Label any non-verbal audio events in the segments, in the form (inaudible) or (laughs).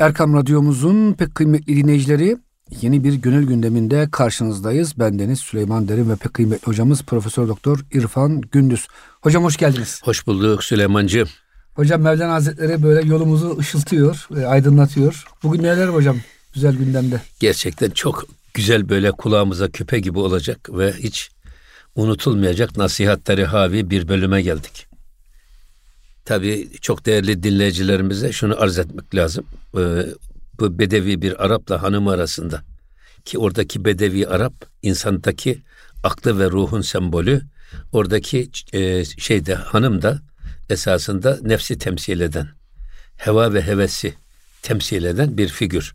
Erkam Radyomuzun pek kıymetli dinleyicileri yeni bir gönül gündeminde karşınızdayız. Ben Deniz Süleyman Derin ve pek kıymetli hocamız Profesör Doktor İrfan Gündüz. Hocam hoş geldiniz. Hoş bulduk Süleymancığım. Hocam Mevlana Hazretleri böyle yolumuzu ışıltıyor, e, aydınlatıyor. Bugün neler hocam güzel gündemde? Gerçekten çok güzel böyle kulağımıza küpe gibi olacak ve hiç unutulmayacak nasihatleri havi bir bölüme geldik. Tabii çok değerli dinleyicilerimize şunu arz etmek lazım. Ee, bu bedevi bir Arap'la hanım arasında ki oradaki bedevi Arap insandaki aklı ve ruhun sembolü. Oradaki e, şeyde hanım da esasında nefsi temsil eden, heva ve hevesi temsil eden bir figür.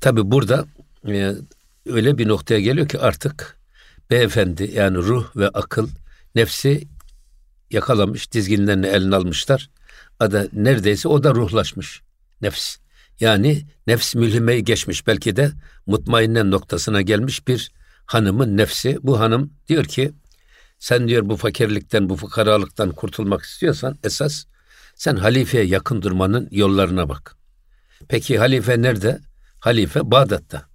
Tabi burada e, öyle bir noktaya geliyor ki artık beyefendi yani ruh ve akıl nefsi yakalamış, dizginlerini eline almışlar. Ada neredeyse o da ruhlaşmış nefs. Yani nefs mülhimeyi geçmiş belki de mutmainnen noktasına gelmiş bir hanımın nefsi. Bu hanım diyor ki sen diyor bu fakirlikten, bu fukaralıktan kurtulmak istiyorsan esas sen halifeye yakın durmanın yollarına bak. Peki halife nerede? Halife Bağdat'ta.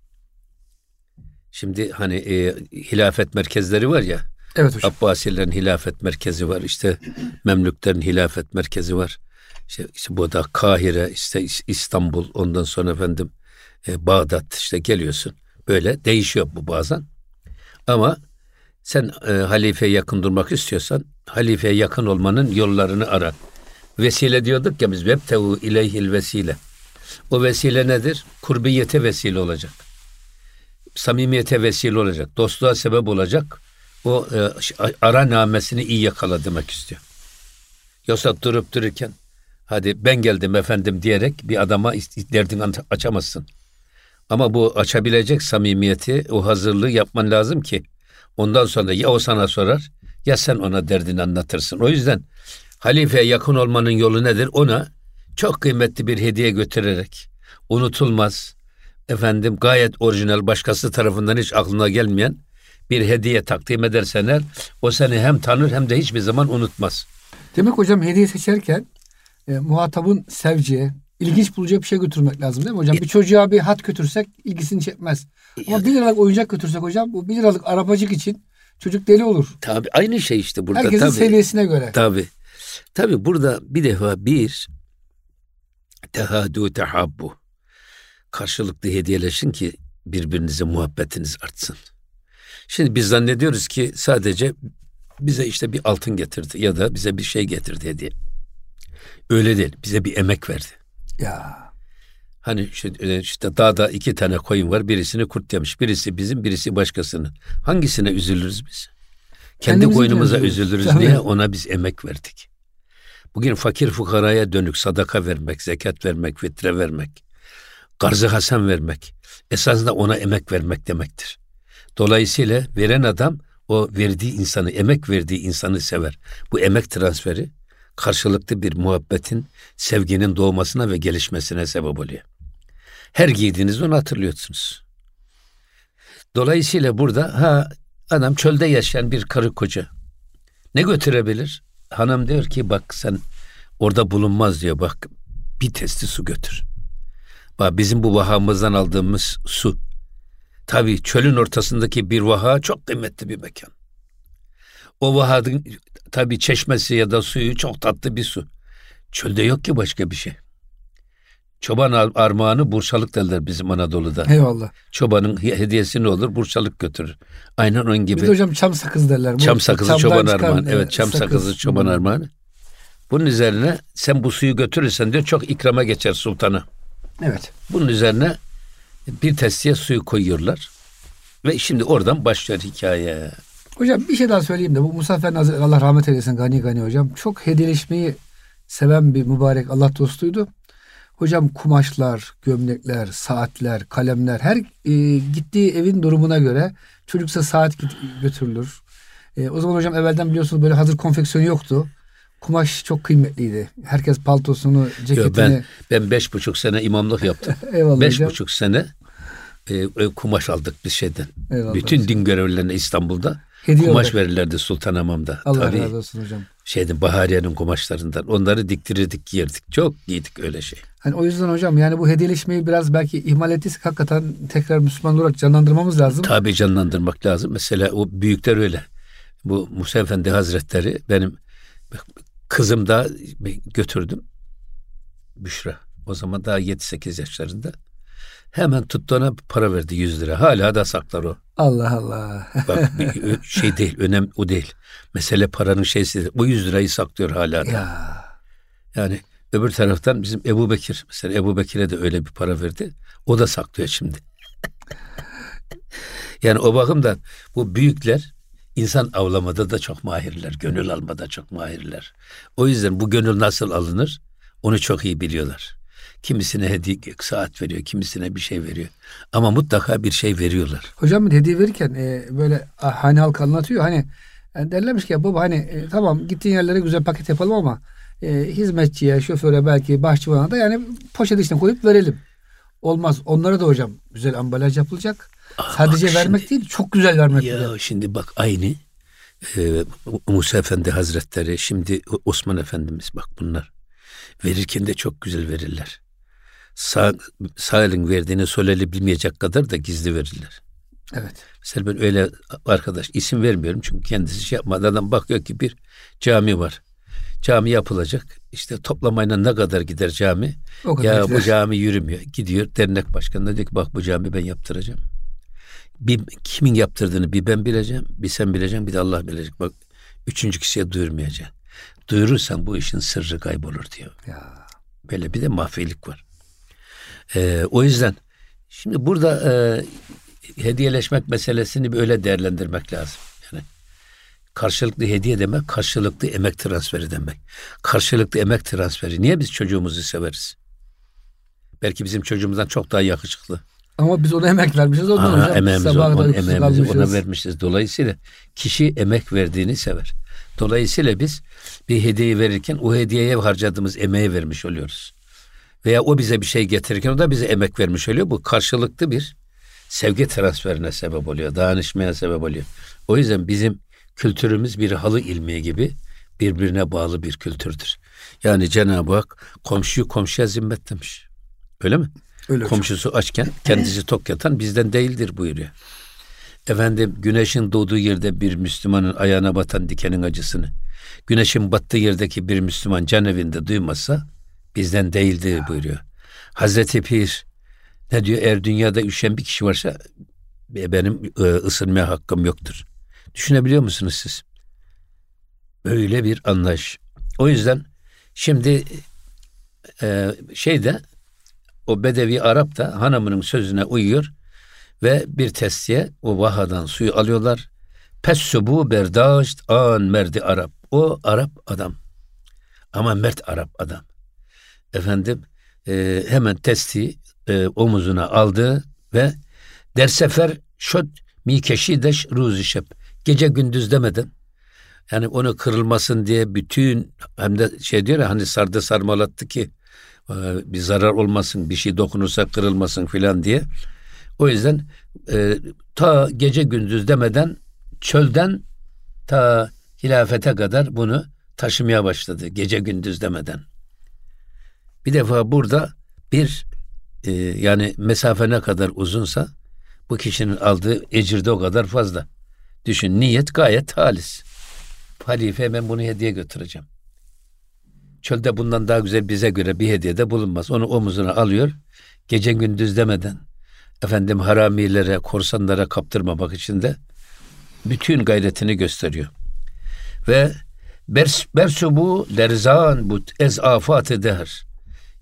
Şimdi hani e, hilafet merkezleri var ya. Evet hocam. Abbasilerin hilafet merkezi var. işte Memlüklerin hilafet merkezi var. İşte, işte bu da Kahire, işte İstanbul, ondan sonra efendim e, Bağdat işte geliyorsun. Böyle değişiyor bu bazen. Ama sen e, halifeye yakın durmak istiyorsan halifeye yakın olmanın yollarını ara. Vesile diyorduk ya biz vebtevu ileyhil vesile. O vesile nedir? Kurbiyete vesile olacak. Samimiyete vesile olacak. Dostluğa sebep olacak. O e, ara namesini iyi yakala demek istiyor. Yoksa durup dururken hadi ben geldim efendim diyerek bir adama derdini açamazsın. Ama bu açabilecek samimiyeti, o hazırlığı yapman lazım ki ondan sonra ya o sana sorar ya sen ona derdini anlatırsın. O yüzden halifeye yakın olmanın yolu nedir? Ona çok kıymetli bir hediye götürerek unutulmaz, efendim gayet orijinal başkası tarafından hiç aklına gelmeyen bir hediye takdim edersen eğer o seni hem tanır hem de hiçbir zaman unutmaz. Demek hocam hediye seçerken e, muhatabın sevciye, ilginç bulacağı bir şey götürmek lazım değil mi hocam? Bir çocuğa bir hat götürsek ilgisini çekmez. Ama bir liralık oyuncak götürsek hocam bu bir liralık arabacık için çocuk deli olur. Tabi aynı şey işte burada. Herkesin tabii. seviyesine göre. Tabi. Tabi burada bir defa bir tehadu tehabbu karşılıklı hediyeleşin ki birbirinize muhabbetiniz artsın. Şimdi biz zannediyoruz ki sadece bize işte bir altın getirdi ya da bize bir şey getirdi hediye. Öyle değil. Bize bir emek verdi. Ya. Hani işte, e, işte dağda iki tane koyun var. Birisini kurt yemiş. Birisi bizim, birisi başkasının. Hangisine üzülürüz biz? Kendi Kendimizi koyunumuza üzülürüz. üzülürüz. Tabii. Niye? Ona biz emek verdik. Bugün fakir fukaraya dönük sadaka vermek, zekat vermek, fitre vermek, garzı hasen vermek esasında ona emek vermek demektir. Dolayısıyla veren adam o verdiği insanı, emek verdiği insanı sever. Bu emek transferi karşılıklı bir muhabbetin, sevginin doğmasına ve gelişmesine sebep oluyor. Her giydiğinizde onu hatırlıyorsunuz. Dolayısıyla burada ha adam çölde yaşayan bir karı koca ne götürebilir? Hanım diyor ki bak sen orada bulunmaz diyor bak bir testi su götür. Bak bizim bu vahamızdan aldığımız su. Tabii çölün ortasındaki bir vaha çok kıymetli bir mekan. O vahadın tabii çeşmesi ya da suyu çok tatlı bir su. Çölde yok ki başka bir şey. Çoban ar- armağanı burçalık derler bizim Anadolu'da. Eyvallah. Çobanın hediyesi ne olur? Burçalık götürür. Aynen onun gibi. Bir de hocam çam sakız derler. Çam sakızı çoban armağanı. Evet çam sakız. sakızı çoban Hmm. armağanı. Bunun üzerine sen bu suyu götürürsen diyor çok ikrama geçer sultana. Evet. Bunun üzerine bir testiye suyu koyuyorlar. Ve şimdi oradan başlıyor hikaye. Hocam bir şey daha söyleyeyim de bu Musa Efendi Allah rahmet eylesin gani gani hocam. Çok hediyeleşmeyi seven bir mübarek Allah dostuydu. Hocam kumaşlar, gömlekler, saatler, kalemler her e, gittiği evin durumuna göre çocuksa saat götürülür. E, o zaman hocam evvelden biliyorsunuz böyle hazır konfeksiyon yoktu. Kumaş çok kıymetliydi. Herkes paltosunu, ceketini. Yo, ben ben beş buçuk sene imamlık yaptım. (laughs) Eyvallah beş hocam. buçuk sene e, e, kumaş aldık bir şeyden. Eyvallah Bütün hocam. din görevlilerine İstanbul'da Hediye kumaş olarak. verirlerdi Sultanhamam'da. Allah Tabii, razı olsun hocam. Şeydi Bahariye'nin kumaşlarından. Onları diktirirdik giyirdik. Çok giydik öyle şey. Hani o yüzden hocam yani bu hediyeleşmeyi biraz belki ihmal ettiysek hakikaten tekrar Müslüman olarak canlandırmamız lazım. Tabii canlandırmak lazım. Mesela o büyükler öyle. Bu Musa Efendi Hazretleri benim kızım da götürdüm. Büşra. O zaman daha 7-8 yaşlarında. Hemen tuttu ona para verdi 100 lira. Hala da saklar o. Allah Allah. (laughs) Bak şey değil, önem o değil. Mesele paranın şeysi değil. O 100 lirayı saklıyor hala da. Ya. Yani öbür taraftan bizim Ebu Bekir, mesela Ebu Bekir'e de öyle bir para verdi. O da saklıyor şimdi. (laughs) yani o bakımdan bu büyükler insan avlamada da çok mahirler. Gönül almada çok mahirler. O yüzden bu gönül nasıl alınır onu çok iyi biliyorlar. Kimisine hediye saat veriyor, kimisine bir şey veriyor. Ama mutlaka bir şey veriyorlar. Hocam hediye verirken e, böyle hani halk anlatıyor hani yani derlermiş ki baba hani e, tamam gittiğin yerlere güzel paket yapalım ama e, hizmetçiye, şoföre belki bahçıvana da yani poşet içine koyup verelim. Olmaz. Onlara da hocam güzel ambalaj yapılacak. Sadece vermek şimdi, değil, çok güzel vermek. Ya güzel. şimdi bak aynı e, Musa Efendi Hazretleri, şimdi Osman Efendimiz bak bunlar verirken de çok güzel verirler sağ, sağ elin verdiğini sol eli bilmeyecek kadar da gizli verirler. Evet. Mesela ben öyle arkadaş isim vermiyorum çünkü kendisi şey yapmadı. Adam bakıyor ki bir cami var. Cami yapılacak. İşte toplamayla ne kadar gider cami? O kadar ya gider. bu cami yürümüyor. Gidiyor dernek başkanına diyor ki bak bu cami ben yaptıracağım. Bir, kimin yaptırdığını bir ben bileceğim, bir sen bileceksin, bir de Allah bilecek. Bak üçüncü kişiye duyurmayacaksın. Duyurursan bu işin sırrı kaybolur diyor. Ya. Böyle bir de mahfilik var. E, o yüzden şimdi burada e, hediyeleşmek meselesini böyle değerlendirmek lazım. Yani karşılıklı hediye demek karşılıklı emek transferi demek. Karşılıklı emek transferi. Niye biz çocuğumuzu severiz? Belki bizim çocuğumuzdan çok daha yakışıklı. Ama biz ona emek vermişiz. Ondan Aa, hocam. Emeğimizi, on, emeğimizi ona vermişiz. Dolayısıyla kişi emek verdiğini sever. Dolayısıyla biz bir hediye verirken o hediyeye harcadığımız emeği vermiş oluyoruz veya o bize bir şey getirirken o da bize emek vermiş oluyor. Bu karşılıklı bir sevgi transferine sebep oluyor. Dayanışmaya sebep oluyor. O yüzden bizim kültürümüz bir halı ilmiği gibi birbirine bağlı bir kültürdür. Yani Cenab-ı Hak komşuyu komşuya zimmet demiş. Öyle mi? Öyle Komşusu hocam. açken kendisi tok yatan bizden değildir buyuruyor. Efendim güneşin doğduğu yerde bir Müslümanın ayağına batan dikenin acısını, güneşin battığı yerdeki bir Müslüman can evinde duymazsa bizden değildir buyuruyor. Hazreti Pir ne diyor? Eğer dünyada üşen bir kişi varsa benim e, ısınmaya hakkım yoktur. Düşünebiliyor musunuz siz? Böyle bir anlayış. O yüzden şimdi e, şeyde o Bedevi Arap da hanımının sözüne uyuyor ve bir testiye o vahadan suyu alıyorlar. Pessubu berdaşt an merdi Arap. O Arap adam. Ama mert Arap adam efendim e, hemen testi e, omuzuna aldı ve der sefer şot mi keşideş ruzişep gece gündüz demeden yani onu kırılmasın diye bütün hem de şey diyor ya hani sardı sarmalattı ki bir zarar olmasın bir şey dokunursa kırılmasın filan diye. O yüzden e, ta gece gündüz demeden çölden ta hilafete kadar bunu taşımaya başladı gece gündüz demeden. Bir defa burada bir e, yani mesafe ne kadar uzunsa bu kişinin aldığı ecir de o kadar fazla. Düşün niyet gayet halis. Halife ben bunu hediye götüreceğim. Çölde bundan daha güzel bize göre bir hediye de bulunmaz. Onu omuzuna alıyor. Gece gündüz demeden efendim haramilere, korsanlara kaptırmamak için de bütün gayretini gösteriyor. Ve bers, bersubu derzan bu ez afat eder.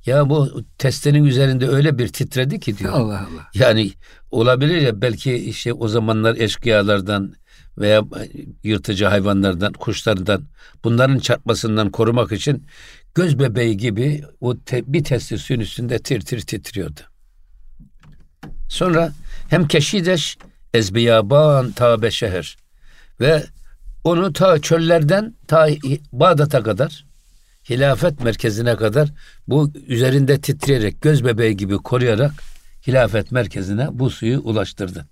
Ya bu testenin üzerinde öyle bir titredi ki diyor. Allah Allah. Yani olabilir ya belki işte o zamanlar eşkıyalardan veya yırtıcı hayvanlardan, kuşlardan bunların çarpmasından korumak için göz bebeği gibi o te, bir testi suyun üstünde tir tir titriyordu. Sonra hem keşideş ezbiyaban tabe şehir ve onu ta çöllerden ta Bağdat'a kadar hilafet merkezine kadar bu üzerinde titreyerek göz bebeği gibi koruyarak hilafet merkezine bu suyu ulaştırdı.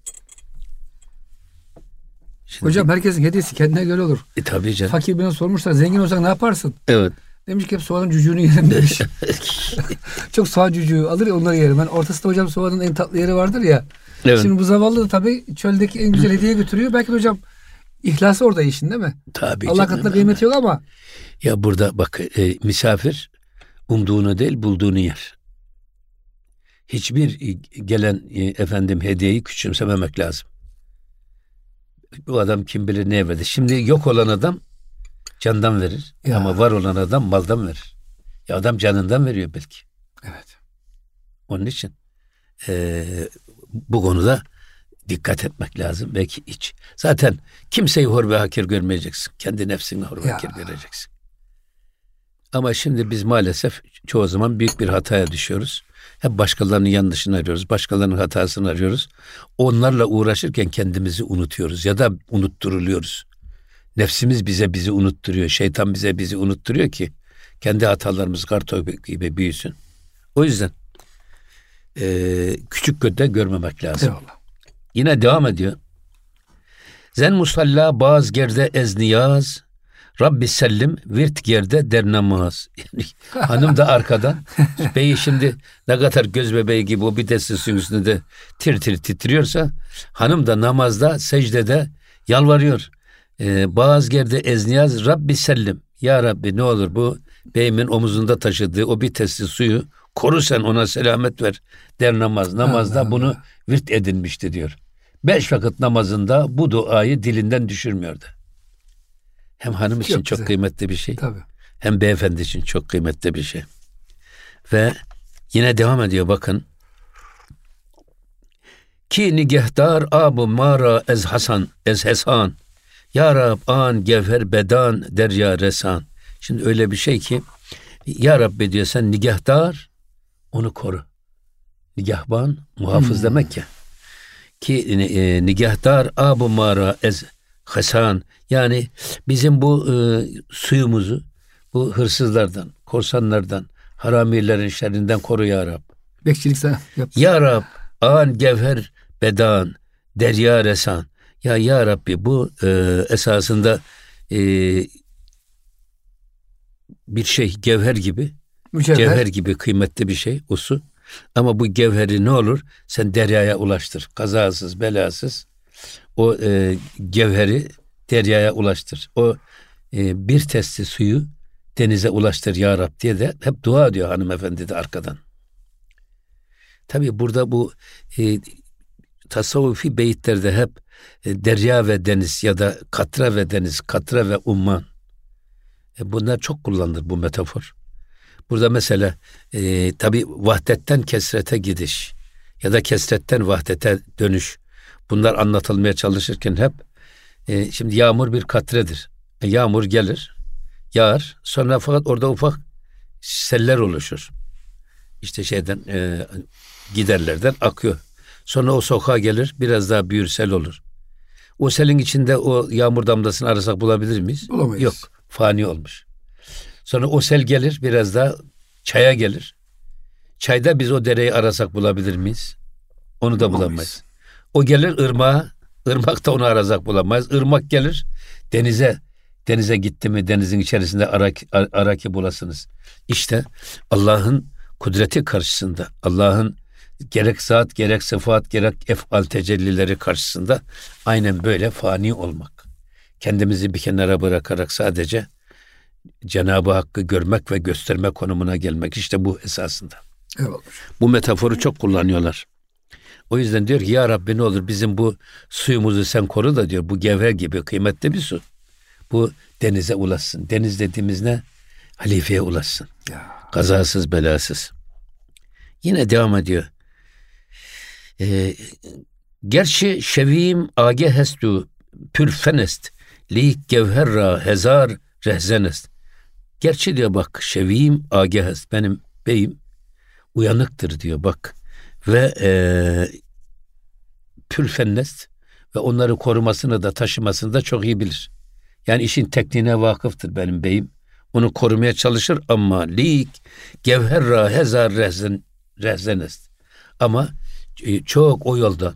Şimdi, Hocam herkesin hediyesi kendine göre olur. E, tabii canım. Fakir birine sormuşlar zengin olsan ne yaparsın? Evet. Demiş ki hep soğanın cücüğünü yerim demiş. (laughs) (laughs) Çok soğan cücüğü alır ya onları yerim. Ben ortasında hocam soğanın en tatlı yeri vardır ya. Evet. Şimdi bu zavallı da tabii çöldeki en güzel (laughs) hediye götürüyor. Belki de hocam ihlası orada işin değil mi? Tabii Allah katında kıymeti yok ama Ya burada bak e, misafir umduğunu değil bulduğunu yer. Hiçbir e, gelen e, efendim hediyeyi küçümsememek lazım. Bu adam kim bilir ne verdi. Şimdi yok olan adam candan verir Ya. ama var olan adam maldan verir. Ya adam canından veriyor belki. evet. Onun için e, bu konuda dikkat etmek lazım. Belki hiç. Zaten kimseyi hor ve hakir görmeyeceksin. Kendi nefsini hor ve Ya. hakir göreceksin. Ama şimdi biz maalesef çoğu zaman büyük bir hataya düşüyoruz. Hep başkalarının yanlışını arıyoruz. Başkalarının hatasını arıyoruz. Onlarla uğraşırken kendimizi unutuyoruz ya da unutturuluyoruz. Nefsimiz bize bizi unutturuyor. Şeytan bize bizi unutturuyor ki kendi hatalarımız kartopu gibi büyüsün. O yüzden eee, küçük götte görmemek lazım. Eyvallah. Yine devam ediyor. Zen musalla baz gerde ez niyaz, Rabbi sellim virt gerde der namaz. (laughs) Yani hanım da arkadan. (laughs) Beyi şimdi ne kadar göz bebeği gibi o bir suyun üstünde tir tir titriyorsa hanım da namazda secdede yalvarıyor. Ee, baz gerde ez niyaz Rabbi sellim. Ya Rabbi ne olur bu beyimin omuzunda taşıdığı o bir testi suyu koru sen ona selamet ver der namaz. Namazda Allah bunu virt edinmişti diyor. Beş vakit namazında bu duayı dilinden düşürmüyordu. Hem hanım için Çok çok güzel. kıymetli bir şey Tabii. hem beyefendi için çok kıymetli bir şey. Ve yine devam ediyor bakın. Ki nigehdar abu mara ez hasan ez hesan. Ya Rab an gevher bedan derya resan. Şimdi öyle bir şey ki Ya Rabbi diyor sen nigehdar onu koru. Nigahban muhafız demek ya. Ki e, nigehdar abu mara ez hasan. Yani bizim bu e, suyumuzu bu hırsızlardan, korsanlardan, haramilerin şerrinden koru ya Rab. Bekçilik sen yap. Ya Rab, an gevher bedan, derya resan. Ya Ya Rabbi bu e, esasında e, bir şey gevher gibi, Mücevher. cevher gibi kıymetli bir şey o su. Ama bu gevheri ne olur? Sen deryaya ulaştır. Kazasız, belasız o e, gevheri deryaya ulaştır. O e, bir testi suyu denize ulaştır ya Rab diye de hep dua ediyor hanımefendi de arkadan. Tabi burada bu e, tasavvufi beyitlerde hep e, derya ve deniz ya da katra ve deniz, katra ve umman. E, bunlar çok kullanılır bu metafor. Burada mesela e, tabi vahdetten kesrete gidiş ya da kesretten vahdete dönüş. Bunlar anlatılmaya çalışırken hep e, şimdi yağmur bir katredir. E, yağmur gelir, yağar. Sonra fakat orada ufak seller oluşur. İşte şeyden e, giderlerden akıyor. Sonra o sokağa gelir, biraz daha büyür sel olur. O selin içinde o yağmur damlasını arasak bulabilir miyiz? Bulamayız. Yok, fani olmuş. Sonra o sel gelir, biraz daha çaya gelir. Çayda biz o dereyi arasak bulabilir miyiz? Onu da Bulamayız. bulamayız. O gelir ırmağa, ırmakta onu arasak bulamayız. Irmak gelir denize. Denize gitti mi denizin içerisinde arak, araki bulasınız. İşte Allah'ın kudreti karşısında, Allah'ın gerek zat, gerek sıfat, gerek efal tecellileri karşısında aynen böyle fani olmak. Kendimizi bir kenara bırakarak sadece Cenab-ı Hakk'ı görmek ve gösterme konumuna gelmek. işte bu esasında. Eyvallah. Bu metaforu çok kullanıyorlar. O yüzden diyor ki ya Rabbi ne olur bizim bu suyumuzu sen koru da diyor bu gevher gibi kıymetli bir su. Bu denize ulaşsın. Deniz dediğimiz ne? Halifeye ulaşsın. Ya. Kazasız belasız. Yine devam ediyor. Ee, gerçi şevim age hestu pürfenest lik gevherra hezar rehzenest. Gerçi diyor bak şevim age hest benim beyim uyanıktır diyor bak ve e, pürfennest ve onları korumasını da taşımasını da çok iyi bilir. Yani işin tekniğine vakıftır benim beyim. Onu korumaya çalışır ama lik gevherra hezar rehzen, rehzenest. Ama e, çok o yolda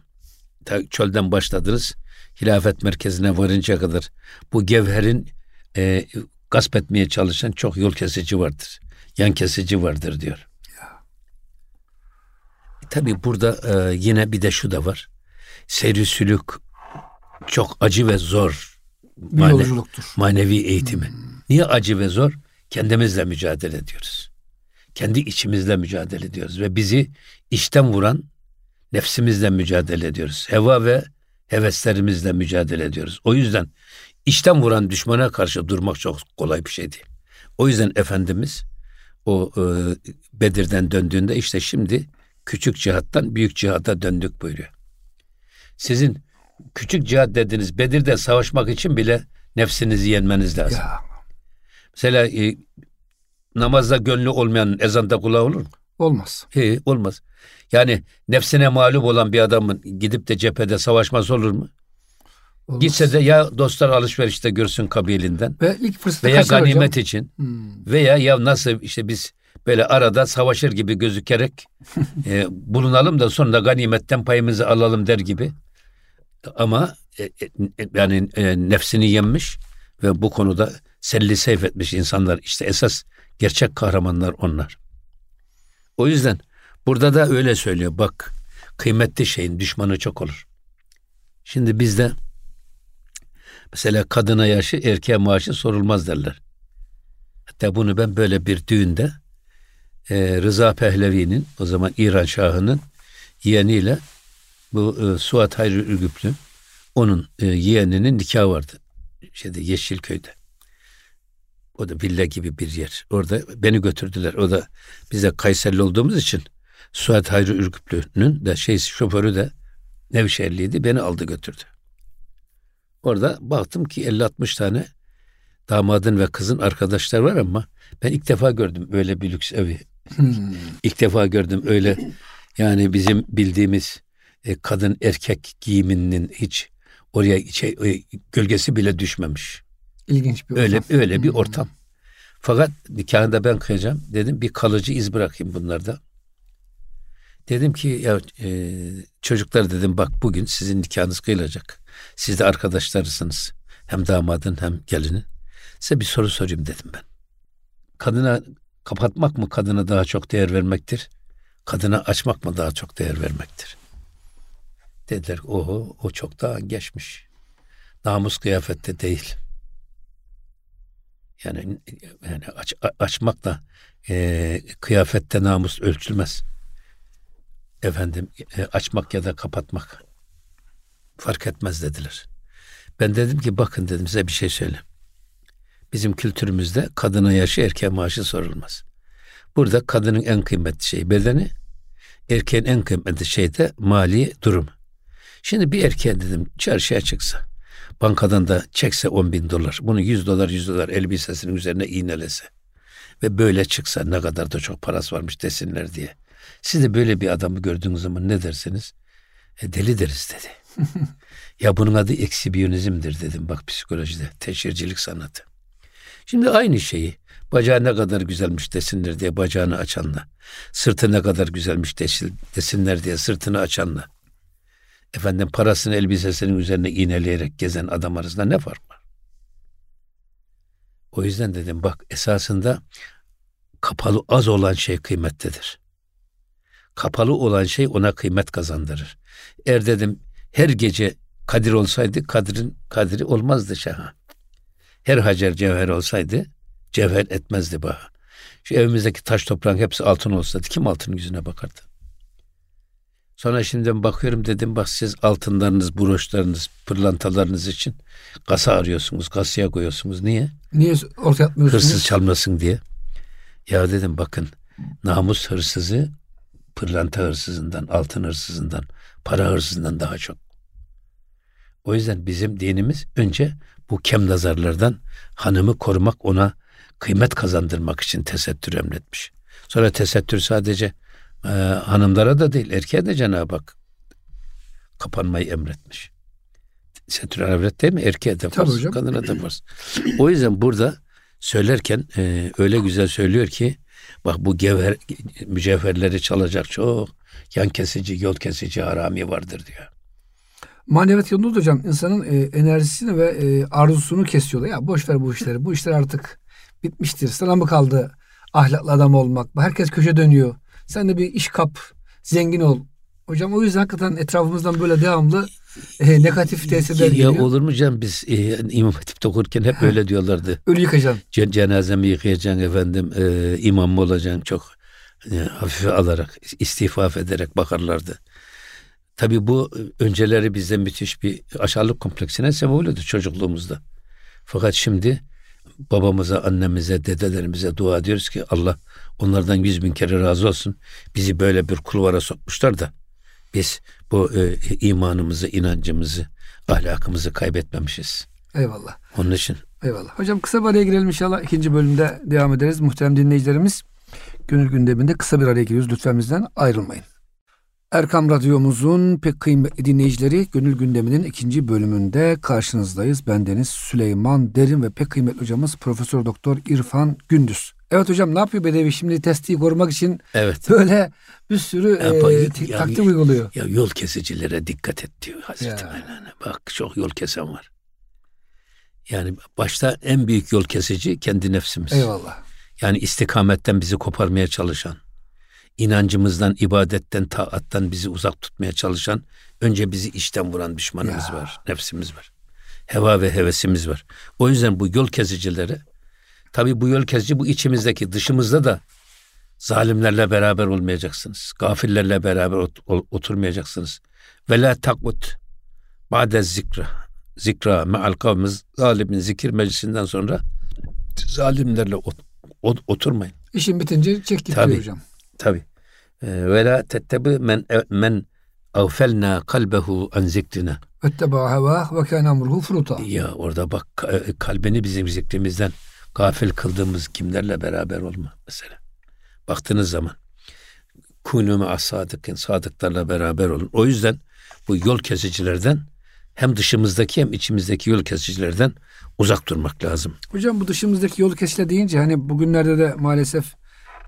çölden başladınız hilafet merkezine varınca kadar bu gevherin e, gasp etmeye çalışan çok yol kesici vardır. Yan kesici vardır diyor. Tabii burada e, yine bir de şu da var. Seyri sülük çok acı ve zor. Bir Mane, yolculuktur. Manevi eğitimi. Hmm. Niye acı ve zor? Kendimizle mücadele ediyoruz. Kendi içimizle mücadele ediyoruz ve bizi içten vuran nefsimizle mücadele ediyoruz. Heva ve heveslerimizle mücadele ediyoruz. O yüzden içten vuran düşmana karşı durmak çok kolay bir şey değil. O yüzden Efendimiz o e, Bedir'den döndüğünde işte şimdi küçük cihattan büyük cihata döndük buyuruyor. Sizin küçük cihat dediniz Bedir'de savaşmak için bile nefsinizi yenmeniz lazım. Ya. Mesela e, namazda gönlü olmayan ezanda kulağı olur mu? Olmaz. He, olmaz. Yani nefsine mağlup olan bir adamın gidip de cephede savaşması olur mu? Olmaz. Gitse de ya dostlar alışverişte görsün kabilinden Ve ilk fırsatı veya ganimet hocam? için hmm. veya ya nasıl işte biz böyle arada savaşır gibi gözükerek (laughs) e, bulunalım da sonra ganimetten payımızı alalım der gibi. Ama e, e, yani e, nefsini yenmiş ve bu konuda selli seyf etmiş insanlar işte esas gerçek kahramanlar onlar. O yüzden burada da öyle söylüyor bak kıymetli şeyin düşmanı çok olur. Şimdi bizde mesela kadına yaşı erkeğe maaşı sorulmaz derler. Hatta bunu ben böyle bir düğünde e, Rıza Pehlevi'nin o zaman İran Şahı'nın yeğeniyle bu e, Suat Hayri Ürgüplü onun e, yeğeninin nikahı vardı. Şeyde Yeşilköy'de. O da villa gibi bir yer. Orada beni götürdüler. O da bize Kayserli olduğumuz için Suat Hayri Ürgüplü'nün de şey şoförü de Nevşehirliydi. Beni aldı götürdü. Orada baktım ki 50-60 tane damadın ve kızın arkadaşlar var ama ben ilk defa gördüm öyle bir lüks evi. Hmm. ilk defa gördüm öyle yani bizim bildiğimiz e, kadın erkek giyiminin hiç oraya şey, e, gölgesi bile düşmemiş. İlginç bir ortam. Öyle öyle bir hmm. ortam. Fakat nikahında ben kıyacağım. Dedim bir kalıcı iz bırakayım bunlarda. Dedim ki ya e, çocuklar dedim bak bugün sizin nikahınız kıyılacak. Siz de arkadaşlarısınız. Hem damadın hem gelinin. Size bir soru sorayım dedim ben. Kadına kapatmak mı kadına daha çok değer vermektir? Kadına açmak mı daha çok değer vermektir? Dediler o o çok daha geçmiş. Namus kıyafette değil. Yani yani aç, açmak da e, kıyafette namus ölçülmez. Efendim e, açmak ya da kapatmak fark etmez dediler. Ben dedim ki bakın dedim size bir şey söyle. Bizim kültürümüzde kadına yaşı erkeğe maaşı sorulmaz. Burada kadının en kıymetli şeyi bedeni, erkeğin en kıymetli şey de mali durum. Şimdi bir erkeğe dedim çarşıya çıksa, bankadan da çekse 10 bin dolar, bunu 100 dolar 100 dolar elbisesinin üzerine iğnelese ve böyle çıksa ne kadar da çok parası varmış desinler diye. Siz de böyle bir adamı gördüğünüz zaman ne dersiniz? E, deli deriz dedi. (laughs) ya bunun adı eksibiyonizmdir dedim bak psikolojide. Teşhircilik sanatı. Şimdi aynı şeyi bacağı ne kadar güzelmiş desinler diye bacağını açanla, sırtı ne kadar güzelmiş desinler diye sırtını açanla, efendim parasını elbisesinin üzerine iğneleyerek gezen adam arasında ne fark var? O yüzden dedim bak esasında kapalı az olan şey kıymetlidir. Kapalı olan şey ona kıymet kazandırır. Eğer dedim her gece Kadir olsaydı Kadir'in Kadiri olmazdı şaha. Her hacer cevher olsaydı cevher etmezdi baha. Şu evimizdeki taş toprağın hepsi altın olsaydı kim altının yüzüne bakardı? Sonra şimdi bakıyorum dedim bak siz altınlarınız, broşlarınız, pırlantalarınız için kasa arıyorsunuz, kasaya koyuyorsunuz. Niye? Niye ortaya atmıyorsunuz? Hırsız çalmasın diye. Ya dedim bakın namus hırsızı pırlanta hırsızından, altın hırsızından, para hırsızından daha çok. O yüzden bizim dinimiz önce bu kem nazarlardan hanımı korumak, ona kıymet kazandırmak için tesettür emretmiş. Sonra tesettür sadece e, hanımlara da değil, erkeğe de Cenab-ı Hak kapanmayı emretmiş. Tesettür emret değil mi? Erkeğe de farz, kadına da farz. O yüzden burada söylerken e, öyle güzel söylüyor ki bak bu gevher, mücevherleri çalacak çok yan kesici, yol kesici harami vardır diyor. Maneviyat yolunda da hocam insanın e, enerjisini ve e, arzusunu kesiyorlar. Ya boş ver bu işleri. Bu işler artık bitmiştir. Sana mı kaldı ahlaklı adam olmak? Herkes köşe dönüyor. Sen de bir iş kap, zengin ol. Hocam o yüzden hakikaten etrafımızdan böyle devamlı e, negatif tesirler geliyor. Ya olur mu canım biz e, İmam Hatip'te okurken hep öyle diyorlardı. Ölü yıkacaksın. C- cenazemi yıkayacaksın efendim e, imam olacaksın çok e, hafife alarak istifaf ederek bakarlardı. Tabi bu önceleri bizde müthiş bir aşağılık kompleksine sebep oluyordu çocukluğumuzda. Fakat şimdi babamıza, annemize, dedelerimize dua ediyoruz ki Allah onlardan yüz bin kere razı olsun. Bizi böyle bir kulvara sokmuşlar da biz bu e, imanımızı, inancımızı, ahlakımızı kaybetmemişiz. Eyvallah. Onun için. Eyvallah. Hocam kısa bir araya girelim inşallah. İkinci bölümde devam ederiz. Muhterem dinleyicilerimiz gönül gündeminde kısa bir araya giriyoruz. Lütfen bizden ayrılmayın. Erkam Radyomuzun pek kıymetli dinleyicileri Gönül Gündemi'nin ikinci bölümünde karşınızdayız. Ben Deniz Süleyman Derin ve pek kıymetli hocamız Profesör Doktor İrfan Gündüz. Evet hocam ne yapıyor Bedevi şimdi testiyi korumak için Evet. böyle bir sürü Ya, e, ya, taktik uyguluyor. Ya yol kesicilere dikkat et diyor Hazreti. Mevlana. Bak çok yol kesen var. Yani başta en büyük yol kesici kendi nefsimiz. Eyvallah. Yani istikametten bizi koparmaya çalışan, inancımızdan, ibadetten, taattan bizi uzak tutmaya çalışan, önce bizi içten vuran düşmanımız Ya. var, nefsimiz var. Heva ve hevesimiz var. O yüzden bu yol kesicilere, tabii bu yol kesici bu içimizdeki, dışımızda da zalimlerle beraber olmayacaksınız. Gafillerle beraber ot- ol- oturmayacaksınız. Ve la takut ba'de zikra. Zikra me'al kavmiz zalimin zikir meclisinden sonra zalimlerle ot- ot- oturmayın. İşin bitince çek git Tabii. hocam. Tabi. Ve la tettebi men men avfelna kalbehu an zikrina. Vetteba heva ve kâne emruhu furuta. Ya orada bak ka- kalbini bizim zikrimizden gafil kıldığımız kimlerle beraber olma mesela. Baktığınız zaman kunu me sadıkın sadıklarla beraber olun. O yüzden bu yol kesicilerden hem dışımızdaki hem içimizdeki yol kesicilerden uzak durmak lazım. Hocam bu dışımızdaki yolu kesile deyince hani bugünlerde de maalesef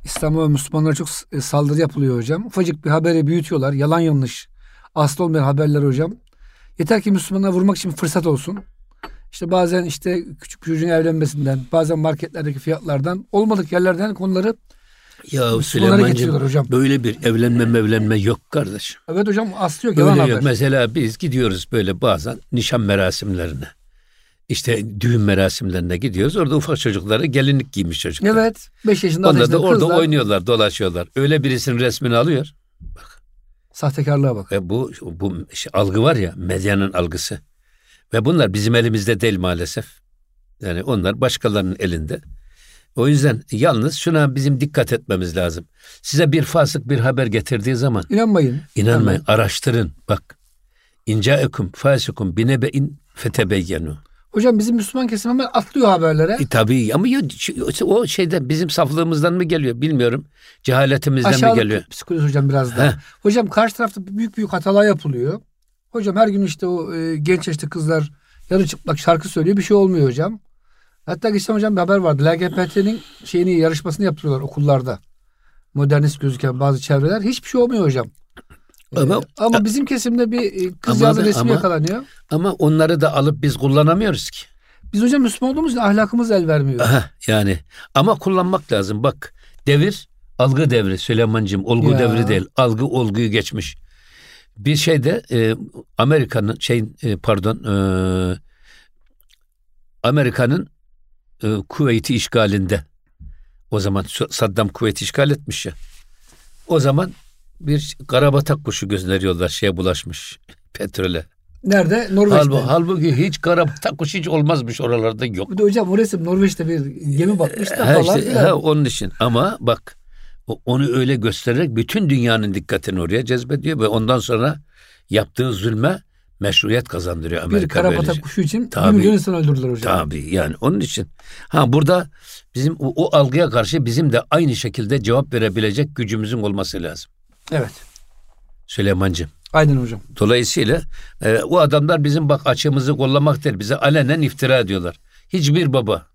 İslam'a ve Müslümanlara çok e, saldırı yapılıyor hocam. Ufacık bir haberi büyütüyorlar. Yalan yanlış. Aslı olmayan haberler hocam. Yeter ki Müslümanlara vurmak için fırsat olsun. İşte bazen işte küçük çocuğun evlenmesinden, bazen marketlerdeki fiyatlardan, olmadık yerlerden konuları Ya Süleyman'cığım hocam. böyle bir evlenme mevlenme yok kardeş. Evet hocam aslı yok. Yalan Öyle haber. yok. Mesela biz gidiyoruz böyle bazen nişan merasimlerine. İşte düğün merasimlerine gidiyoruz. Orada ufak çocukları gelinlik giymiş çocuklar. Evet. 5 yaşında Onlar da orada kızlar. oynuyorlar, dolaşıyorlar. Öyle birisinin resmini alıyor. Sahtekarlığa bak. Ve bu bu şey, algı var ya, medyanın algısı. Ve bunlar bizim elimizde değil maalesef. Yani onlar başkalarının elinde. O yüzden yalnız şuna bizim dikkat etmemiz lazım. Size bir fasık bir haber getirdiği zaman İnanmayın. İnanmayın, araştırın. Bak. İncaekum fasikum binebe'in fetebeyyenu. Hocam bizim Müslüman kesim hemen atlıyor haberlere. E, tabii ama ya- o şeyden bizim saflığımızdan mı geliyor bilmiyorum. Cehaletimizden mi Aşağılık geliyor? psikoloji hocam biraz da. Hocam karşı tarafta büyük büyük hatalar yapılıyor. Hocam her gün işte o e, genç yaşta kızlar yarı çıplak şarkı söylüyor. Bir şey olmuyor hocam. Hatta geçen hocam bir haber vardı. LGBT'nin şeyini yarışmasını yaptırıyorlar okullarda. Modernist gözüken bazı çevreler. Hiçbir şey olmuyor hocam. Ama- ama bizim kesimde bir e, kız yazı resmi ama- yakalanıyor. Ama onları da alıp biz kullanamıyoruz ki. Biz hocam Müslüman olduğumuz için ahlakımız el vermiyor. Aha, yani ama kullanmak lazım. Bak devir algı devri Süleyman'cığım olgu Ya. devri değil. Algı olguyu geçmiş. Bir şeyde e, Amerika'nın şey e, pardon e, Amerika'nın e, Kuveyt'i işgalinde o zaman Saddam Kuveyt'i işgal etmiş ya. O zaman bir karabatak kuşu gönderiyorlar şeye bulaşmış petrole. Nerede? Norveç'te. Halbuki, halbuki hiç karabatak kuşu hiç olmazmış oralarda yok. Bir de hocam o resim Norveç'te bir gemi batmış da Ha falan işte, ha, onun için ama bak onu öyle göstererek bütün dünyanın dikkatini oraya cezbediyor ve ondan sonra yaptığı zulme meşruiyet kazandırıyor bir Amerika karabatak böylece. kuşu için Tabii. bir milyon insan öldürdüler hocam. Tabii yani onun için. Ha burada bizim o, o algıya karşı bizim de aynı şekilde cevap verebilecek gücümüzün olması lazım. Evet. Süleymancığım. Aynen hocam. Dolayısıyla e, o adamlar bizim bak açığımızı kollamak değil. Bize alenen iftira ediyorlar. Hiçbir baba,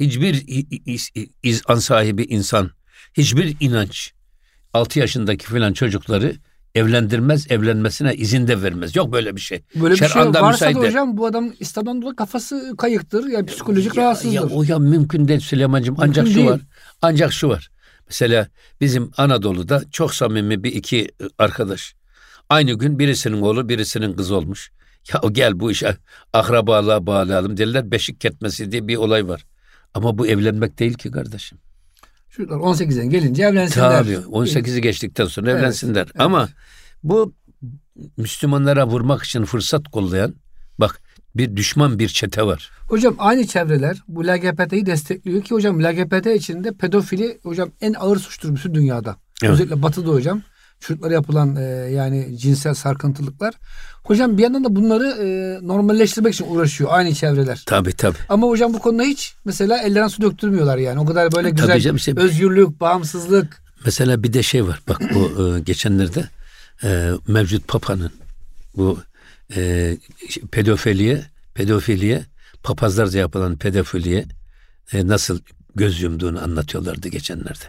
hiçbir i- i- i- izan sahibi insan, hiçbir inanç 6 yaşındaki filan çocukları evlendirmez, evlenmesine izin de vermez. Yok böyle bir şey. Böyle bir şey varsa müsaade. da hocam bu adam İslam'dan dolayı kafası kayıktır. Yani psikolojik Ya, rahatsızdır. ya o ya mümkün değil Süleyman'cığım. Mümkün Ancak şu değil. var. Ancak şu var. Mesela bizim Anadolu'da çok samimi bir iki arkadaş. Aynı gün birisinin oğlu birisinin kızı olmuş. Ya o gel bu işe akrabalığa bağlayalım derler. Beşik ketmesi diye bir olay var. Ama bu evlenmek değil ki kardeşim. Çocuklar 18'den gelince evlensinler. Tabii 18'i geçtikten sonra Evet, evlensinler. evet. Ama bu Müslümanlara vurmak için fırsat kollayan bir düşman bir çete var. Hocam aynı çevreler bu LGBT'yi destekliyor ki hocam LGBT içinde pedofili hocam en ağır suçtur bütün dünyada. Evet. Özellikle batıda hocam. Çocuklara yapılan e, yani cinsel sarkıntılıklar. Hocam bir yandan da bunları e, normalleştirmek için uğraşıyor aynı çevreler. Tabii tabii. Ama hocam bu konuda hiç mesela ellerine su döktürmüyorlar yani. O kadar böyle güzel canım, işte- özgürlük, bağımsızlık. Mesela bir de şey var. Bak bu e, geçenlerde e, mevcut papanın bu e, pedofiliye pedofiliye papazlarca yapılan pedofiliye e, nasıl göz yumduğunu anlatıyorlardı geçenlerde.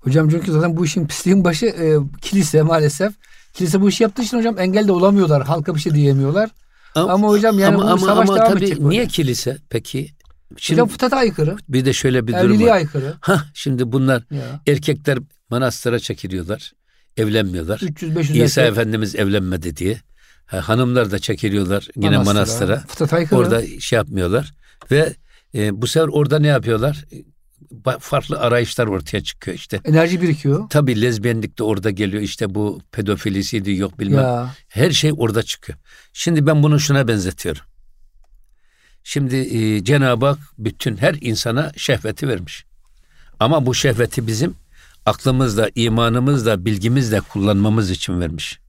Hocam çünkü zaten bu işin pisliğin başı e, kilise maalesef. Kilise bu işi yaptığı için hocam engel de olamıyorlar. Halka bir şey diyemiyorlar. Ama hocam yani bu savaş devam tabii edecek böyle. niye kilise peki? Şimdi Hocam fıtrata aykırı. bir de şöyle bir durum var. aykırı. Hah şimdi bunlar Ya. erkekler manastıra çekiliyorlar. Evlenmiyorlar. 300-500 İsa erkek Efendimiz evlenmedi diye. Ha, hanımlar da çekiliyorlar yine manastıra. manastıra. Orada şey yapmıyorlar ve e, bu sefer orada ne yapıyorlar? E, Farklı arayışlar ortaya çıkıyor işte. enerji birikiyor. Tabii lezbiyenlik de orada geliyor işte bu pedofilisiydi yok bilmem. Ya. Her şey orada çıkıyor. Şimdi ben bunu şuna benzetiyorum. Şimdi e, Cenab-ı Hak bütün her insana şehveti vermiş. Ama bu şehveti bizim aklımızla, imanımızla, bilgimizle kullanmamız için vermiş.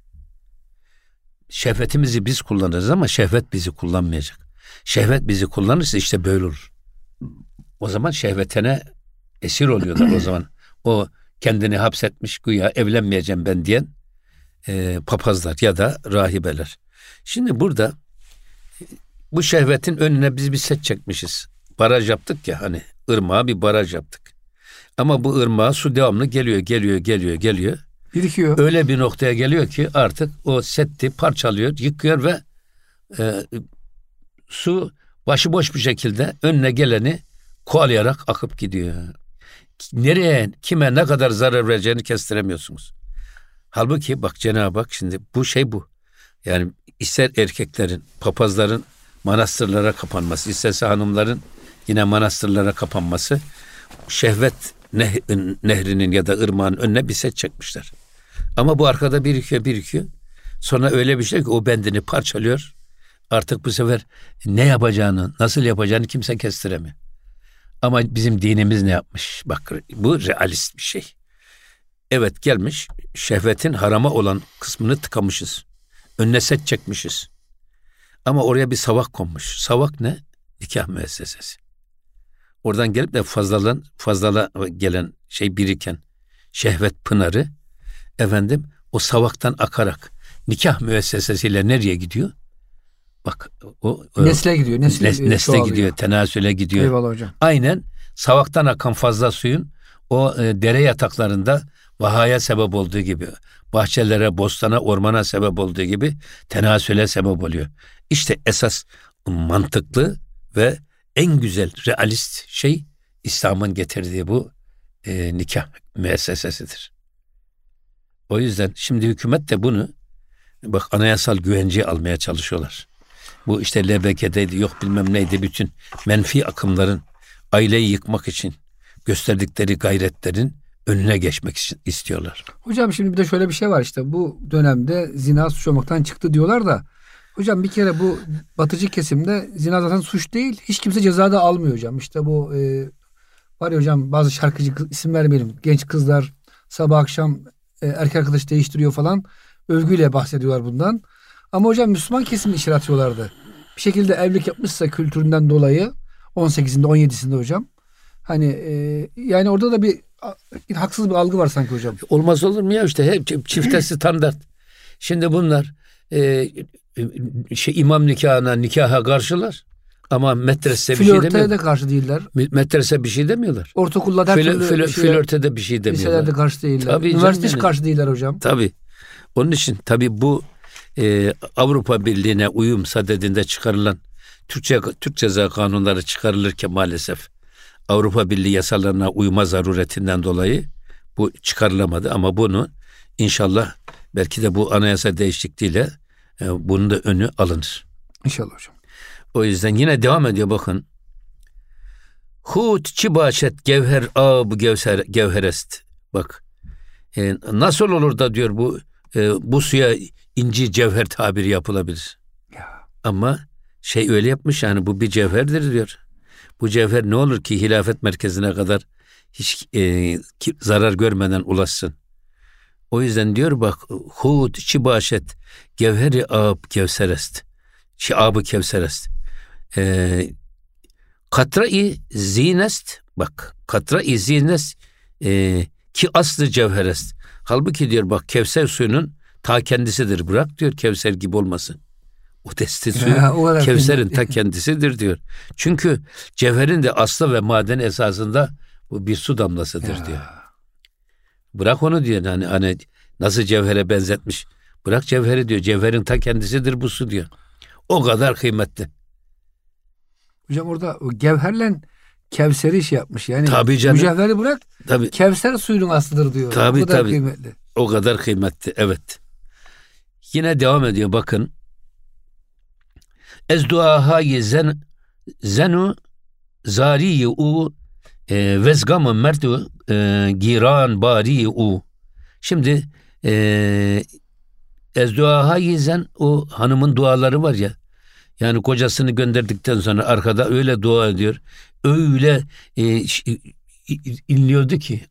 Şehvetimizi biz kullanırız ama şehvet bizi kullanmayacak. Şehvet bizi kullanırsa işte böyle olur. O zaman şehvetine esir oluyorlar o zaman. O kendini hapsetmiş güya evlenmeyeceğim ben diyen e, papazlar ya da rahibeler. Şimdi burada bu şehvetin önüne biz bir set çekmişiz. Baraj yaptık ya hani ırmağa bir baraj yaptık. Ama bu ırmağa su devamlı geliyor, geliyor, geliyor, geliyor. Birikiyor. Öyle bir noktaya geliyor ki artık o setti parçalıyor, yıkıyor ve e, su başıboş bir şekilde önüne geleni kovalayarak akıp gidiyor. Nereye, kime ne kadar zarar vereceğini kestiremiyorsunuz. Halbuki bak Cenab-ı Hak şimdi bu şey bu. Yani ister erkeklerin, papazların manastırlara kapanması, isterse hanımların yine manastırlara kapanması şehvet neh- nehrinin ya da ırmağın önüne bir set çekmişler. Ama bu arkada birikiyor birikiyor. Sonra öyle bir şey ki o bendini parçalıyor. Artık bu sefer ne yapacağını, nasıl yapacağını kimse kestiremiyor. Ama bizim dinimiz ne yapmış? Bak bu realist bir şey. Evet gelmiş şehvetin harama olan kısmını tıkamışız. Önüne set çekmişiz. Ama oraya bir savak konmuş. Savak ne? Nikah müessesesi. Oradan gelip de fazlalan, fazlala gelen şey biriken şehvet pınarı efendim o savaktan akarak nikah müessesesiyle nereye gidiyor? Bak o, o Nesle gidiyor. Nesle, nes- nesle gidiyor, tenasüle gidiyor. Eyvallah hocam. Aynen savaktan akan fazla suyun o e, dere yataklarında vahaya sebep olduğu gibi, bahçelere, bostana, ormana sebep olduğu gibi tenasüle sebep oluyor. İşte esas mantıklı ve en güzel realist şey İslam'ın getirdiği bu e, nikah müessesesidir. O yüzden şimdi hükümet de bunu bak anayasal güvence almaya çalışıyorlar. Bu işte LBK'deydi yok bilmem neydi bütün menfi akımların aileyi yıkmak için gösterdikleri gayretlerin önüne geçmek için istiyorlar. Hocam şimdi bir de şöyle bir şey var işte bu dönemde zina suç olmaktan çıktı diyorlar da hocam bir kere bu batıcı kesimde zina zaten suç değil. Hiç kimse ceza da almıyor hocam. İşte bu e, var ya hocam bazı şarkıcı isim vermeyelim. Genç kızlar sabah akşam e, erkek arkadaş değiştiriyor falan. Övgüyle bahsediyorlar bundan. Ama hocam Müslüman kesim işe atıyorlardı. Bir şekilde evlilik yapmışsa kültüründen dolayı 18'inde 17'sinde hocam. Hani e, yani orada da bir a- haksız bir algı var sanki hocam. Olmaz olur mu ya işte hep çi- çifte standart. Şimdi bunlar e, şey imam nikahına nikaha karşılar ama medrese bir şey Flörte demiyor. de karşı değiller. Medrese bir şey demiyorlar. Ortaokulda her Flö, türlü flö, şeye- flörte de bir şey demiyorlar. liselerde karşı değiller. Tabii Üniversite hiç yani. karşı değiller hocam. Tabii. Onun için tabi bu e, Avrupa Birliği'ne uyum sadedinde çıkarılan Türkçe Türk ceza kanunları çıkarılırken maalesef Avrupa Birliği yasalarına uyma zaruretinden dolayı bu çıkarılamadı ama bunu inşallah belki de bu anayasa değişikliğiyle e, bunun da önü alınır. İnşallah hocam. O yüzden yine devam ediyor bakın. Hut çibaşet gevher a bu gevser gevherest. Bak e, nasıl olur da diyor bu e, bu suya inci cevher tabiri yapılabilir. Ya. Ama şey öyle yapmış yani bu bir cevherdir diyor. Bu cevher ne olur ki hilafet merkezine kadar hiç e, zarar görmeden ulaşsın. O yüzden diyor bak hud çibaşet gevheri ab kevserest. Şi abı kevserest. E, katra-i zinest bak katra-i zinest e, ki aslı cevherest. Halbuki diyor bak Kevser suyunun ta kendisidir. Bırak diyor Kevser gibi olmasın. O desti suyu Ya, Kevser'in (laughs) ta kendisidir diyor. Çünkü cevherin de aslı ve maden esasında bu bir su damlasıdır Ya. diyor. Bırak onu diyor hani, hani nasıl cevhere benzetmiş. Bırak cevheri diyor. Cevherin ta kendisidir bu su diyor. O kadar kıymetli. Hocam orada o gevherle Kevser'i şey yapmış. Yani Tabii canım. mücevheri bırak Tabii Kevser suyunun aslıdır diyor. Tabii, o kadar tabii. kıymetli. O kadar kıymetli. Evet. Yine devam ediyor bakın. Ez duahayi zen zenu zariyi u e, vezgamı mertu e, giran bari u. Şimdi e, ez duahayi zen o hanımın duaları var ya. Yani kocasını gönderdikten sonra arkada öyle dua ediyor. Öyle e, inliyordu ki.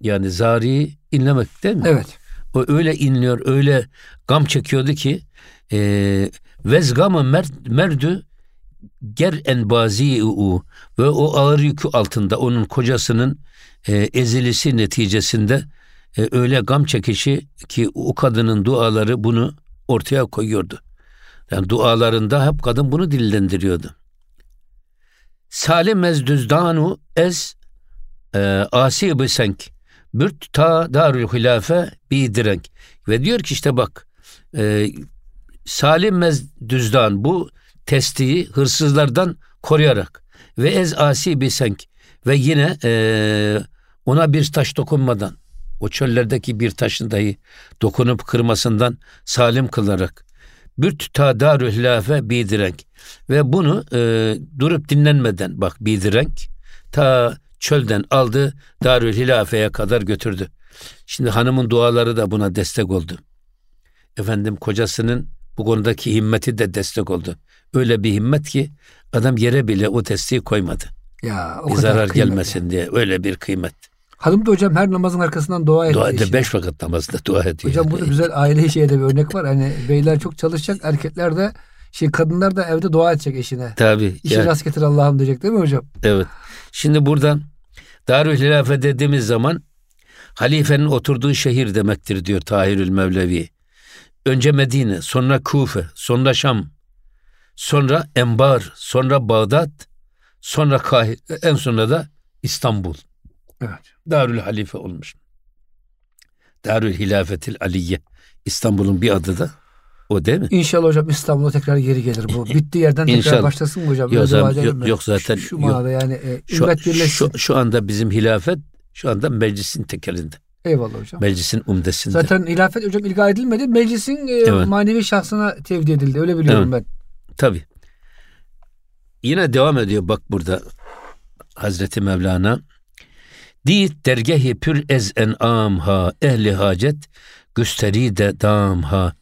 Yani zari inlemek değil mi? Evet. O öyle inliyor, öyle gam çekiyordu ki e, vezgamı mer, merdü ger en bazi u ve o ağır yükü altında onun kocasının e, ezilisi neticesinde e, öyle gam çekişi ki o kadının duaları bunu ortaya koyuyordu. Yani dualarında hep kadın bunu dillendiriyordu. Salim ez düzdanu ez e, asi besenk bürt ta darül hilafe bidirenk ve diyor ki işte bak e, salim mez düzdan bu testiyi hırsızlardan koruyarak ve ez asi besenk ve yine e, ona bir taş dokunmadan o çöllerdeki bir taşın dahi dokunup kırmasından salim kılarak bürt ta darül hilafe bidirenk ve bunu e, durup dinlenmeden bak bidirenk ta çölden aldı Darül Hilafe'ye kadar götürdü. Şimdi hanımın duaları da buna destek oldu. Efendim kocasının bu konudaki himmeti de destek oldu. Öyle bir himmet ki adam yere bile o desteği koymadı. Ya o Bir zarar gelmesin diye öyle bir kıymet. Hanım da hocam her namazın arkasından dua ediyor. Dua ede beş vakit namazda dua ediyor. Hocam burada güzel aile şeyde bir örnek var. Hani beyler çok çalışacak, erkekler de şey kadınlar da evde dua edecek eşine. Tabii. İşi yani- rast getir Allah'ım diyecek değil mi hocam? Evet. Şimdi burada Darül Hilafe dediğimiz zaman halifenin oturduğu şehir demektir diyor Tahirül Mevlevi. Önce Medine, sonra Kufe, sonra Şam, sonra Enbar, sonra Bağdat, sonra Kahire, en sonra da İstanbul. Evet. Darül Halife olmuş. Darül Hilafetil Aliye. İstanbul'un bir adı da o değil mi? İnşallah hocam İstanbul'a tekrar geri gelir bu. Bittiği yerden tekrar İnşallah. başlasın mı hocam? Yok edelim yok- yok zaten- Şu, şu yok. yani e, Şu, birleşsin. şu, şu anda bizim hilafet şu anda meclisin tekelinde. Eyvallah hocam. Meclisin umdesinde. Zaten hilafet hocam ilga edilmedi. Meclisin e, Evet. manevi şahsına tevdi edildi. Öyle biliyorum ben. Tabi. Yine devam ediyor bak burada Hazreti Mevlana. Dit dergehi pür ez en'am ha ehli hacet gösteri de dam ha.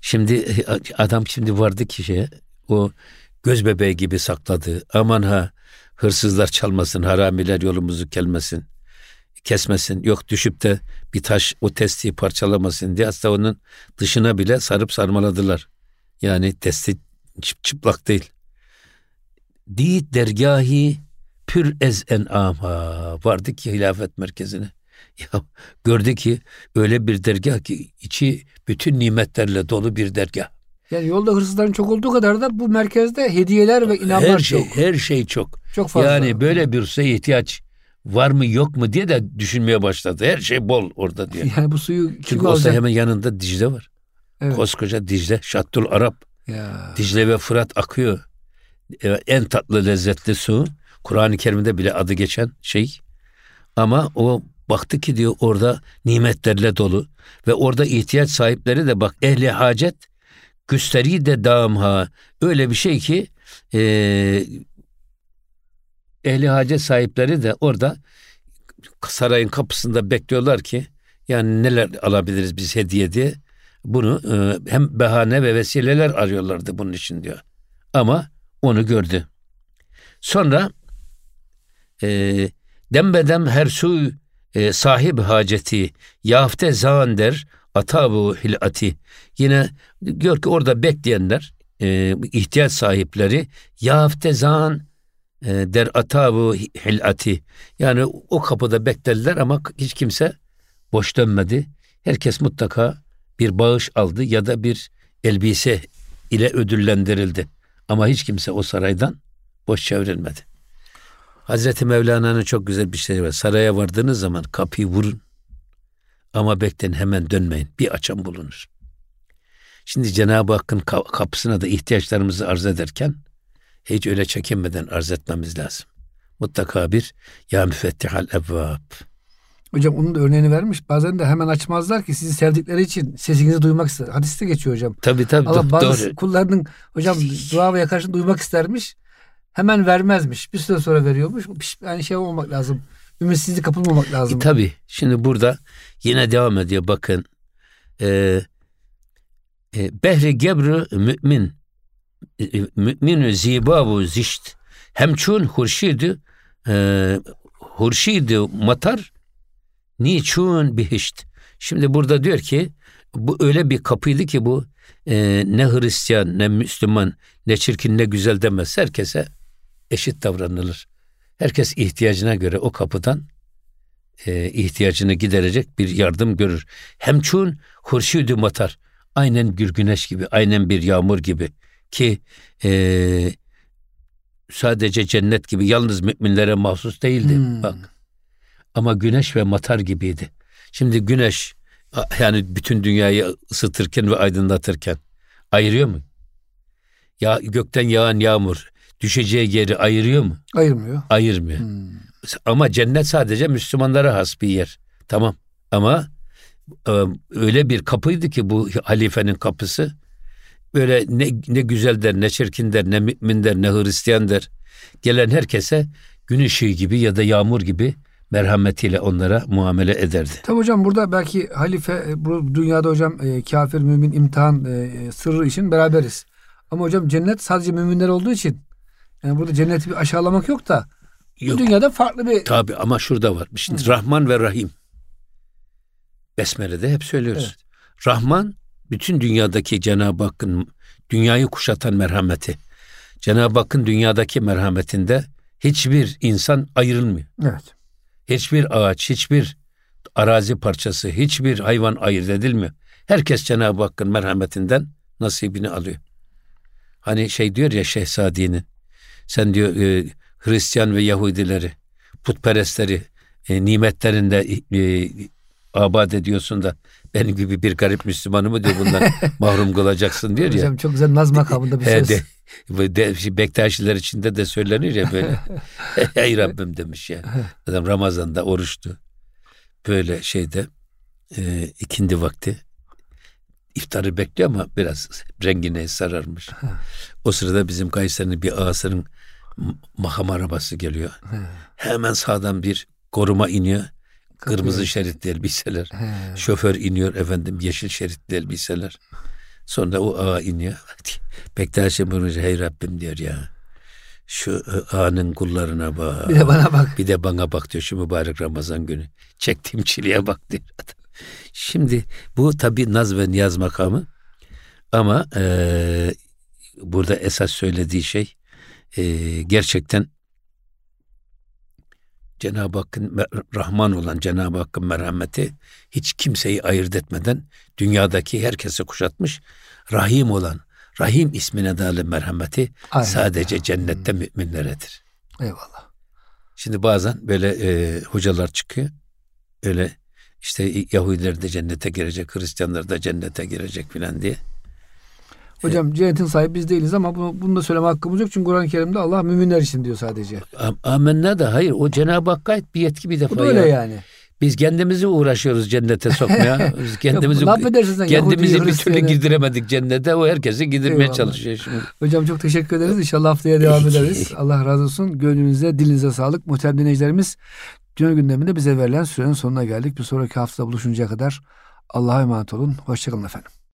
Şimdi adam şimdi vardı ki şeye o göz bebeği gibi sakladı. Aman ha hırsızlar çalmasın, haramiler yolumuzu kelmesin, kesmesin. Yok düşüp de bir taş o testiyi parçalamasın diye hatta onun dışına bile sarıp sarmaladılar. Yani testi çıp çıplak değil. Dit dergahi pür ez en ama vardı ki hilafet merkezine. (laughs) Ya gördü ki öyle bir dergah ki içi bütün nimetlerle dolu bir dergah. Yani yolda hırsızların çok olduğu kadar da bu merkezde hediyeler ve inanlar Her şey çok. her şey çok. Çok fazla. Yani böyle bir şeye ihtiyaç var mı yok mu diye de düşünmeye başladı. Her şey bol orada diye. (laughs) Yani bu suyu kim Çünkü olsa hemen yanında Dicle var. Evet. Koskoca Dicle, Şattul Arap. Ya. Dicle ve Fırat akıyor. Evet, en tatlı lezzetli su. Kur'an-ı Kerim'de bile adı geçen şey. Ama o baktı ki diyor orada nimetlerle dolu. Ve orada ihtiyaç sahipleri de bak ehli hacet güsteri de damha. Öyle bir şey ki eee ehli hacet sahipleri de orada sarayın kapısında bekliyorlar ki yani neler alabiliriz biz hediye diye. Bunu e, hem bahane ve vesileler arıyorlardı bunun için diyor. Ama onu gördü. Sonra e, dembedem her su e, sahip haceti yafte zan der atabu hilati. Yine gör ki orada bekleyenler e, ihtiyaç sahipleri yafte zan e, der atabu hilati. Yani o kapıda beklediler ama hiç kimse boş dönmedi. Herkes mutlaka bir bağış aldı ya da bir elbise ile ödüllendirildi. Ama hiç kimse o saraydan boş çevrilmedi. Hazreti Mevlana'nın çok güzel bir şey var. Saraya vardığınız zaman kapıyı vurun. Ama bekleyin hemen dönmeyin. Bir açan bulunur. Şimdi Cenab-ı Hakk'ın ka- kapısına da ihtiyaçlarımızı arz ederken hiç öyle çekinmeden arz etmemiz lazım. Mutlaka bir ya müfettihal evvab. Hocam onun da örneğini vermiş. Bazen de hemen açmazlar ki sizi sevdikleri için sesinizi duymak ister. Hadiste geçiyor hocam. Tabii tabii Allah bazı doğru. kullarının hocam dua ve yakarışını duymak istermiş. Hemen vermezmiş. Bir süre sonra veriyormuş. Yani şey olmamak lazım. Ümitsizlik kapılmamak lazım. E, tabii. Şimdi burada yine devam ediyor bakın. Ee, e, Behri gebru mümin e, müminü zibabu zişt hemçun hurşidü e, hurşidü matar niçun bihişt. Şimdi burada diyor ki bu öyle bir kapıydı ki bu e, ne Hristiyan ne Müslüman ne çirkin ne güzel demez. Herkese eşit davranılır. Herkes ihtiyacına göre o kapıdan e, ihtiyacını giderecek bir yardım görür. Hemçun hurşidü matar. Aynen bir güneş gibi, aynen bir yağmur gibi ki e, sadece cennet gibi yalnız müminlere mahsus değildi. Hmm. Bak. Ama güneş ve matar gibiydi. Şimdi güneş yani bütün dünyayı ısıtırken ve aydınlatırken ayırıyor mu? Ya gökten yağan yağmur düşeceği yeri ayırıyor mu? Ayırmıyor. Ayırmıyor. Hmm. Ama cennet sadece Müslümanlara has bir yer. Tamam. Ama e, öyle bir kapıydı ki bu halifenin kapısı. Böyle ne, ne güzel der, ne çirkin der, ne mümin der, ne Hristiyan der. Gelen herkese gün ışığı gibi ya da yağmur gibi merhametiyle onlara muamele ederdi. Tabi hocam burada belki halife e, bu dünyada hocam e, kafir mümin imtihan e, sırrı için beraberiz. Ama hocam cennet sadece müminler olduğu için yani burada cenneti bir aşağılamak yok da Yok. dünyada farklı bir Tabi ama şurada var. Şimdi Rahman ve Rahim. Besmele'de hep söylüyoruz. Rahman bütün dünyadaki Cenab-ı Hakk'ın dünyayı kuşatan merhameti. Cenab-ı Hakk'ın dünyadaki merhametinde hiçbir insan ayrılmıyor. evet. Hiçbir ağaç, hiçbir arazi parçası, hiçbir hayvan ayırt edilmiyor. Herkes Cenab-ı Hakk'ın merhametinden nasibini alıyor. Hani şey diyor ya Şehzadi'nin, sen diyor e, Hristiyan ve Yahudileri, putperestleri e, nimetlerinde e, abad ediyorsun da benim gibi bir garip Müslümanı mı diyor bundan (laughs) mahrum kılacaksın diyor ya. Hocam çok güzel naz makamında bir He, söz. de, de, Bektaşiler içinde de söylenir ya böyle. (laughs) (laughs) Ey Rabbim demiş ya. Adam Ramazan'da oruçtu. Böyle şeyde e, ikindi vakti iftarı bekliyor ama biraz rengine sararmış. o sırada bizim Kayseri'nin bir ağasının m- makam arabası geliyor. Hemen sağdan bir koruma iniyor. Kırmızı şeritli elbiseler. He. Şoför iniyor efendim yeşil şeritli elbiseler. Sonra o ağa iniyor. Bektaş'ın bunu hey Rabbim diyor ya. Şu e, ağanın kullarına bak. Bir de bana bak. Bir de bana bak diyor şu mübarek Ramazan günü. Çektiğim çileye bak diyor. Şimdi bu tabi naz ve niyaz makamı. Ama e, burada esas söylediği şey e, gerçekten Cenab-ı Hakk'ın Rahman olan Cenab-ı Hakk'ın merhameti hiç kimseyi ayırt etmeden dünyadaki herkese kuşatmış. Rahim olan Rahim ismine dalı merhameti Aynen. sadece cennette müminleredir. Eyvallah. Şimdi bazen böyle e, hocalar çıkıyor. Öyle işte Yahudiler de cennete girecek, Hristiyanlar da cennete girecek filan diye. Hocam cennetin sahibi biz değiliz ama bunu, bunu da söyleme hakkımız yok. Çünkü Kur'an-ı Kerim'de Allah müminler için diyor sadece. Amenna da hayır o Cenab-ı Hakk'a ait bir yetki bir defa. Bu da öyle ya. yani. Biz kendimizi uğraşıyoruz cennete sokmaya. (laughs) Biz kendimizi Yok, kendimizi Yahudi, bir türlü girdiremedik cennete. O herkesi girdirmeye Eyvallah. çalışıyor şimdi. Hocam çok teşekkür ederiz. İnşallah haftaya devam (laughs) ederiz. Allah razı olsun. Gönlünüze, dilinize sağlık. Muhterem dinleyicilerimiz, Cüneyt gündeminde bize verilen sürenin sonuna geldik. Bir sonraki hafta buluşuncaya kadar Allah'a emanet olun. Hoşçakalın efendim.